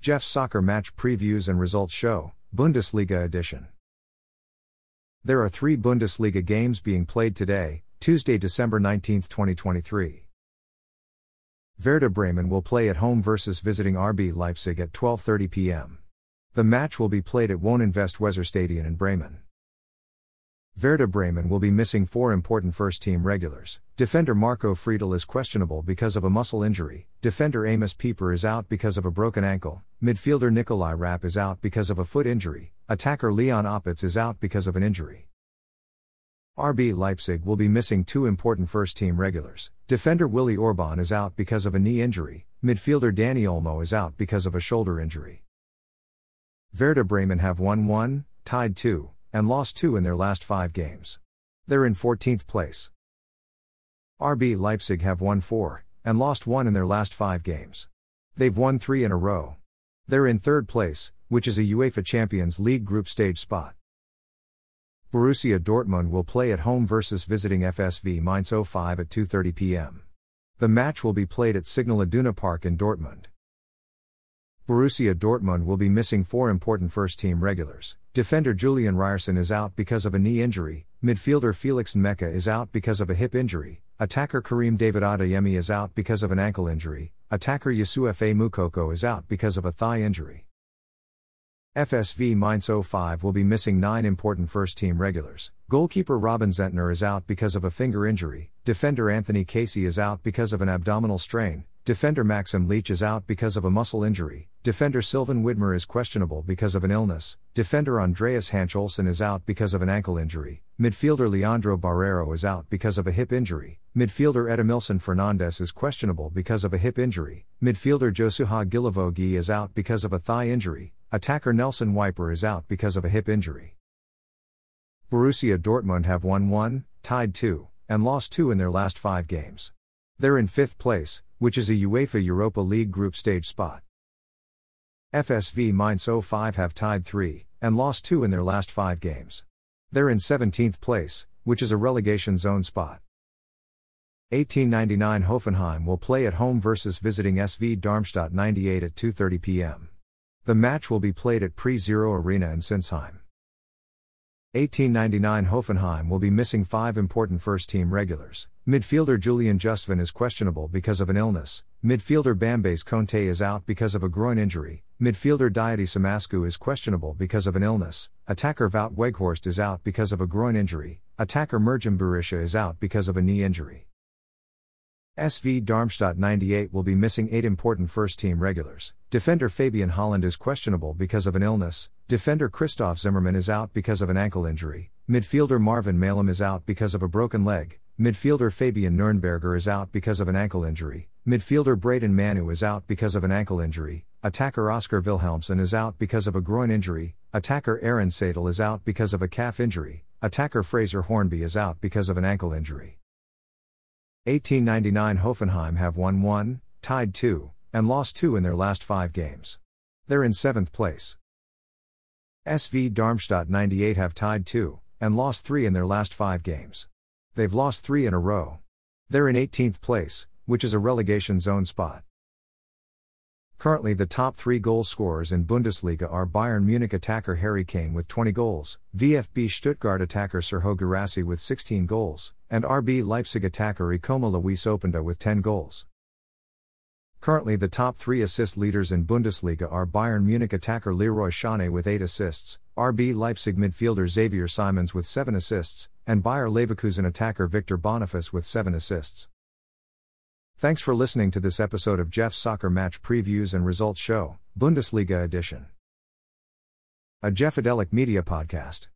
Jeff's Soccer Match Previews and Results Show, Bundesliga Edition. There are three Bundesliga games being played today, Tuesday, December 19, 2023. Werder Bremen will play at home versus visiting RB Leipzig at 12:30 p.m. The match will be played at Wohninvest Weserstadion in Bremen. Werder Bremen will be missing four important first team regulars. Defender Marco Friedl is questionable because of a muscle injury, defender Amos Pieper is out because of a broken ankle, midfielder Nicolai Rapp is out because of a foot injury, attacker Leon Opitz is out because of an injury. RB Leipzig will be missing two important first team regulars. Defender Willi Orban is out because of a knee injury, midfielder Dani Olmo is out because of a shoulder injury. Werder Bremen have won 1, tied 2, and lost 2 in their last 5 games. They're in 14th place. RB Leipzig have won 4 and lost 1 in their last 5 games. They've won 3 in a row. They're in 3rd place, which is a UEFA Champions League group stage spot. Borussia Dortmund will play at home versus visiting FSV Mainz 05 at 2:30 p.m. The match will be played at Signal Iduna Park in Dortmund. Borussia Dortmund will be missing four important first team regulars. Defender Julian Ryerson is out because of a knee injury, midfielder Felix Nmecha is out because of a hip injury, attacker Karim David Adeyemi is out because of an ankle injury, attacker Youssoufa Moukoko is out because of a thigh injury. FSV Mainz 05 will be missing nine important first team regulars. Goalkeeper Robin Zentner is out because of a finger injury, defender Anthony Caci is out because of an abdominal strain, defender Maxim Leitsch is out because of a muscle injury, defender Silvan Widmer is questionable because of an illness, defender Andreas Hanche-Olsen is out because of an ankle injury, midfielder Leandro Barreiro is out because of a hip injury, midfielder Edmilson Fernandes is questionable because of a hip injury, midfielder Josuha Guilavogui is out because of a thigh injury, Attacker Nelson Weiper is out because of a hip injury. Borussia Dortmund have won 1, tied 2, and lost 2 in their last 5 games. They're in 5th place, which is a UEFA Europa League group stage spot. FSV Mainz 05 have tied 3 and lost 2 in their last 5 games. They're in 17th place, which is a relegation zone spot. 1899 Hoffenheim will play at home versus visiting SV Darmstadt 98 at 2:30 p.m. The match will be played at PreZero Arena in Sinsheim. 1899 Hoffenheim will be missing five important first team regulars. Midfielder Julian Justvan is questionable because of an illness. Midfielder Bambase Conte is out because of a groin injury. Midfielder Diadie Samassekou is questionable because of an illness. Attacker Wout Weghorst is out because of a groin injury. Attacker Mergim Berisha is out because of a knee injury. SV Darmstadt 98 will be missing eight important first team regulars. Defender Fabian Holland is questionable because of an illness. Defender Christoph Zimmermann is out because of an ankle injury. Midfielder Marvin Mehlem is out because of a broken leg. Midfielder Fabian Nürnberger is out because of an ankle injury. Midfielder Braydon Manu is out because of an ankle injury. Attacker Oscar Vilhelmsson is out because of a groin injury. Attacker Aaron Seydel is out because of a calf injury. Attacker Fraser Hornby is out because of an ankle injury. 1899 Hoffenheim have won 1, tied 2, and lost 2 in their last 5 games. They're in 7th place. SV Darmstadt 98 have tied 2, and lost 3 in their last 5 games. They've lost 3 in a row. They're in 18th place, which is a relegation zone spot. Currently, the top three goal scorers in Bundesliga are Bayern Munich attacker Harry Kane with 20 goals, VfB Stuttgart attacker Serhou Guirassy with 16 goals, and RB Leipzig attacker Ikoma Loïs Openda with 10 goals. Currently, the top three assist leaders in Bundesliga are Bayern Munich attacker Leroy Sané with 8 assists, RB Leipzig midfielder Xavier Simons with 7 assists, and Bayer Leverkusen attacker Victor Boniface with 7 assists. Thanks for listening to this episode of Jeff's Soccer Match Previews and Results Show, Bundesliga Edition. A Jeffadelic Media Podcast.